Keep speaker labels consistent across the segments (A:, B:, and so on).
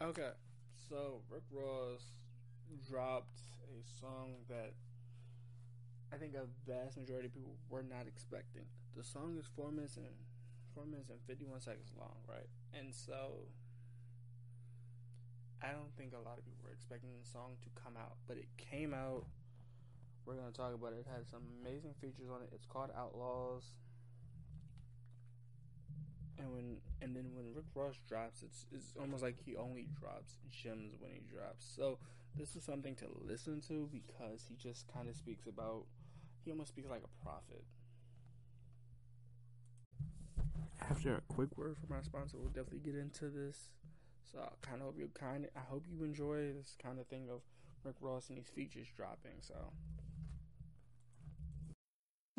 A: Okay, so Rick Ross dropped a song that I think a vast majority of people were not expecting. The song is four minutes and four minutes and fifty one seconds long, right? And so I don't think a lot of people were expecting the song to come out, but it came out. We're gonna talk about it. It has some amazing features on it. It's called Outlawz. And when and then when Rick Ross drops, it's it's almost like he only drops gems when he drops. So this is something to listen to because he just kind of speaks about. He almost speaks like a prophet. After a quick word from our sponsor, we'll definitely get into this. So I kind of hope you kind I hope you enjoy this kind of thing of Rick Ross and these features dropping. So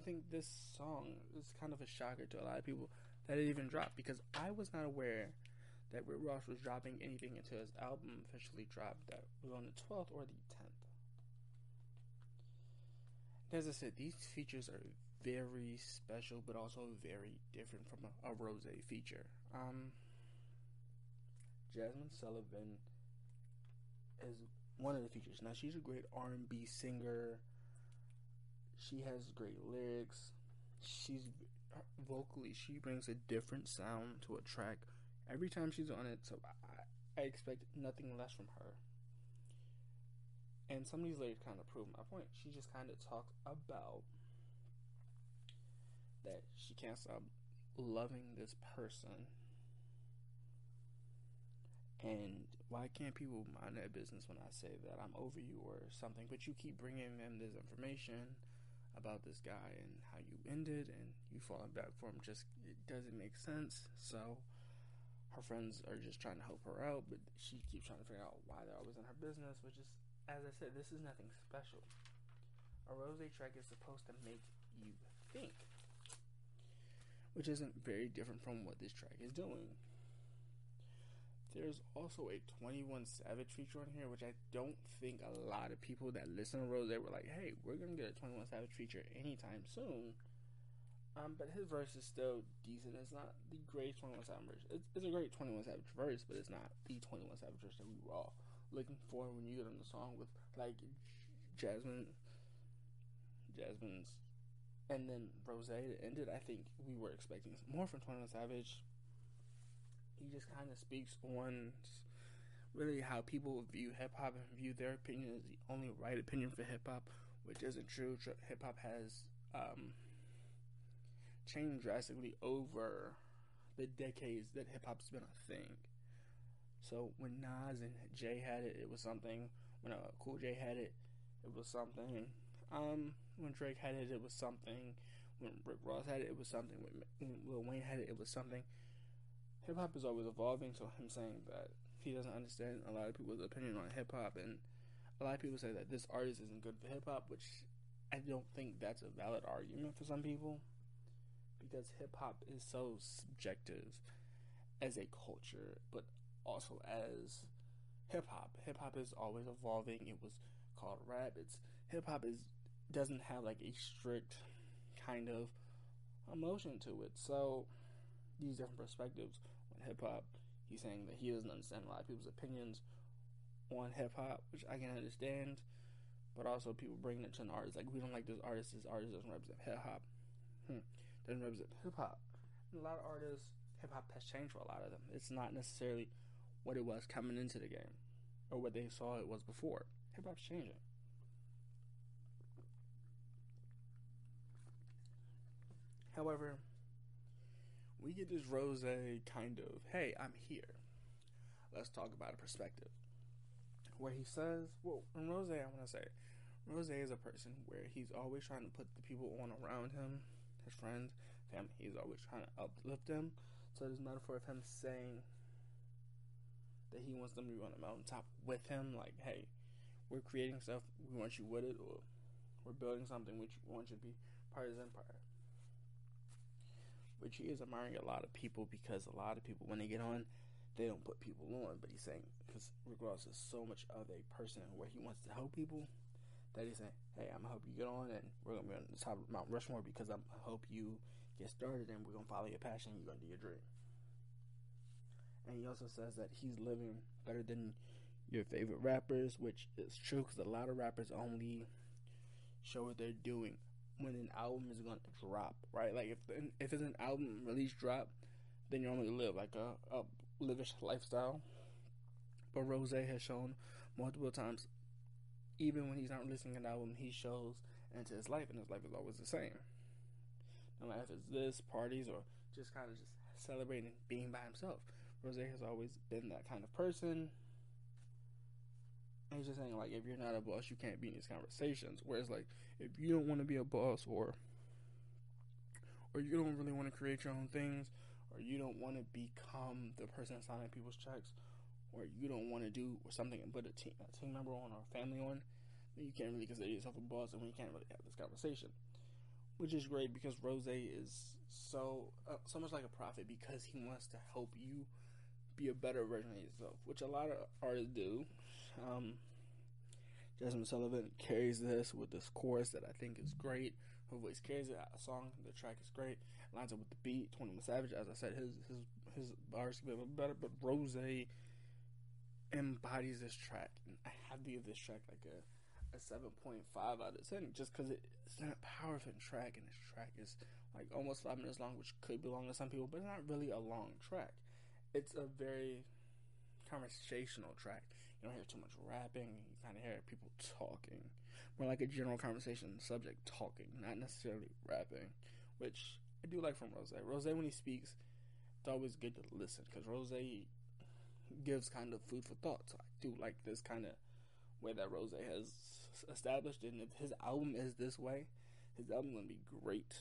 A: Think this song is kind of a shocker to a lot of people that it even dropped because I was not aware that Rick Ross was dropping anything until his album officially dropped. That was on the 12th or the 10th. As I said, these features are very special, but also very different from a, a Rose feature. Um, Jazmine Sullivan is one of the features. Now she's a great R&B singer she has great lyrics. She's vocally, she brings a different sound to a track every time she's on it. So I, I expect nothing less from her. And some of these lyrics kind of prove my point. She just kind of talks about that she can't stop loving this person. And why can't people mind their business when I say that I'm over you or something? But you keep bringing them this information about this guy and how you ended and you falling back for him just it doesn't make sense. So her friends are just trying to help her out but she keeps trying to figure out why they're always in her business which is as i said this is nothing special. A rose track is supposed to make you think which isn't very different from what this track is doing there's also a 21 Savage feature on here, which I don't think a lot of people that listen to Rose they were like, hey, we're to get a 21 Savage feature anytime soon. Um, but his verse is still decent. It's not the great 21 Savage verse. It's, it's a great 21 Savage verse, but it's not the 21 Savage verse that we were all looking for when you get on the song with, like, Jazmine, Jazmine's, and then Rose that ended. I think we were expecting more from 21 Savage he just kind of speaks on really how people view hip hop and view their opinion as the only right opinion for hip hop, which isn't true. Hip hop has um, changed drastically over the decades that hip hop's been a thing. So when Nas and Jay had it, it was something. When uh, Cool J had it, it was something. Um, when Drake had it, it was something. When Rick Ross had it, it was something. When Lil Wayne had it, it was something hip hop is always evolving. So him saying that he doesn't understand a lot of people's opinion on hip hop, and a lot of people say that this artist isn't good for hip hop, which I don't think that's a valid argument for some people, because hip hop is so subjective as a culture, but also as hip hop. Hip hop is always evolving. It was called rap. It's hip hop is doesn't have like a strict kind of emotion to it. So these different perspectives hip hop. He's saying that he doesn't understand a lot of people's opinions on hip hop, which I can understand. But also, people bringing it to an artist like we don't like this artist. This artist doesn't represent hip hop. Hmm. Doesn't represent hip hop. A lot of artists, hip hop has changed for a lot of them. It's not necessarily what it was coming into the game or what they saw it was before. Hip hop's changing. However, we get this rose kind of, hey, I'm here. Let's talk about a perspective. Where he says, well, Rose, I want to say, Rose is a person where he's always trying to put the people on around him, his friends, family. He's always trying to uplift them So this metaphor of him saying that he wants them to be on the mountaintop with him, like, hey, we're creating stuff, we want you with it, or we're building something which we want you to be part of his empire. Which he is admiring a lot of people because a lot of people, when they get on, they don't put people on. But he's saying, because Rick Ross is so much of a person where he wants to help people, that he's saying, hey, I'm going to help you get on, and we're going to be on the top of Mount Rushmore because I'm going to help you get started, and we're going to follow your passion, you're going to do your dream. And he also says that he's living better than your favorite rappers, which is true because a lot of rappers only show what they're doing when an album is to drop, right? Like if if it's an album release drop, then you only live like a, a lavish lifestyle. But Rose has shown multiple times, even when he's not releasing an album, he shows into his life, and his life is always the same. No matter if it's this, parties, or just kind of just celebrating being by himself. Rose has always been that kind of person. He's just saying, like, if you're not a boss, you can't be in these conversations. Whereas, like, if you don't want to be a boss, or or you don't really want to create your own things, or you don't want to become the person signing people's checks, or you don't want to do something and put a team, a team member on or a family on, then you can't really consider yourself a boss, and we can't really have this conversation. Which is great because Rose is so uh, so much like a prophet because he wants to help you be a better version of yourself, which a lot of artists do. Um, Jazmine Sullivan carries this with this chorus that I think is great. Her voice carries it. Song, the track is great. Lines up with the beat. Twenty One Savage, as I said, his his his bars can be a little better, but Rose embodies this track, and I have to give this track like a a seven point five out of ten, just because it, it's a powerful track, and this track is like almost five minutes long, which could belong to some people, but it's not really a long track. It's a very conversational track. You don't hear too much rapping. You kind of hear people talking, more like a general conversation subject talking, not necessarily rapping, which I do like from Rose. Rose, when he speaks, it's always good to listen because Rose gives kind of food for thought. So I do like this kind of way that Rose has established. And if his album is this way, his album gonna be great.